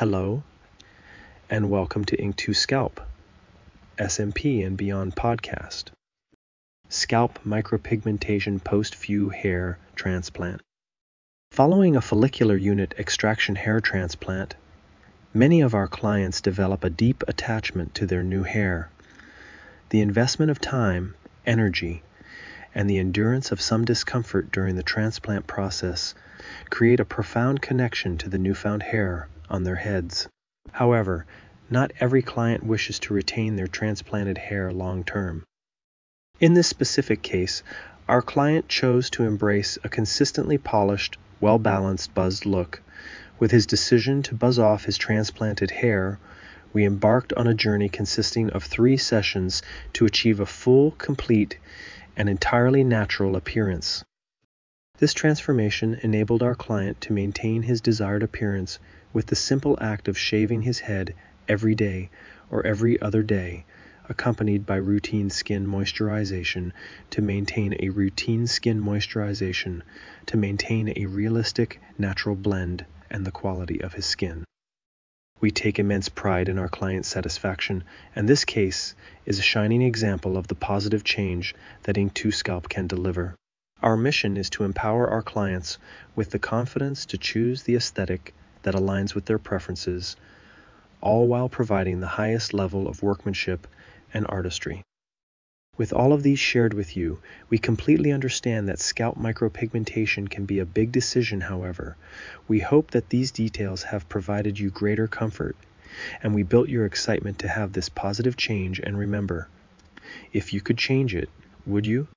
Hello, and welcome to Ink 2 Scalp, SMP and Beyond podcast. Scalp micropigmentation post FUE hair transplant. Following a follicular unit extraction hair transplant, many of our clients develop a deep attachment to their new hair. The investment of time, energy, and the endurance of some discomfort during the transplant process create a profound connection to the newfound hair on their heads. However, not every client wishes to retain their transplanted hair long term. In this specific case, our client chose to embrace a consistently polished, well balanced buzzed look. With his decision to buzz off his transplanted hair, we embarked on a journey consisting of three sessions to achieve a full, complete, and entirely natural appearance. This transformation enabled our client to maintain his desired appearance with the simple act of shaving his head every day or every other day, accompanied by routine skin moisturization to maintain a routine skin moisturization to maintain a realistic natural blend and the quality of his skin. We take immense pride in our client's satisfaction, and this case is a shining example of the positive change that Ink 2 Scalp can deliver. Our mission is to empower our clients with the confidence to choose the aesthetic that aligns with their preferences, all while providing the highest level of workmanship and artistry. With all of these shared with you, we completely understand that scalp micropigmentation can be a big decision, however. We hope that these details have provided you greater comfort, and we built your excitement to have this positive change. And remember, if you could change it, would you?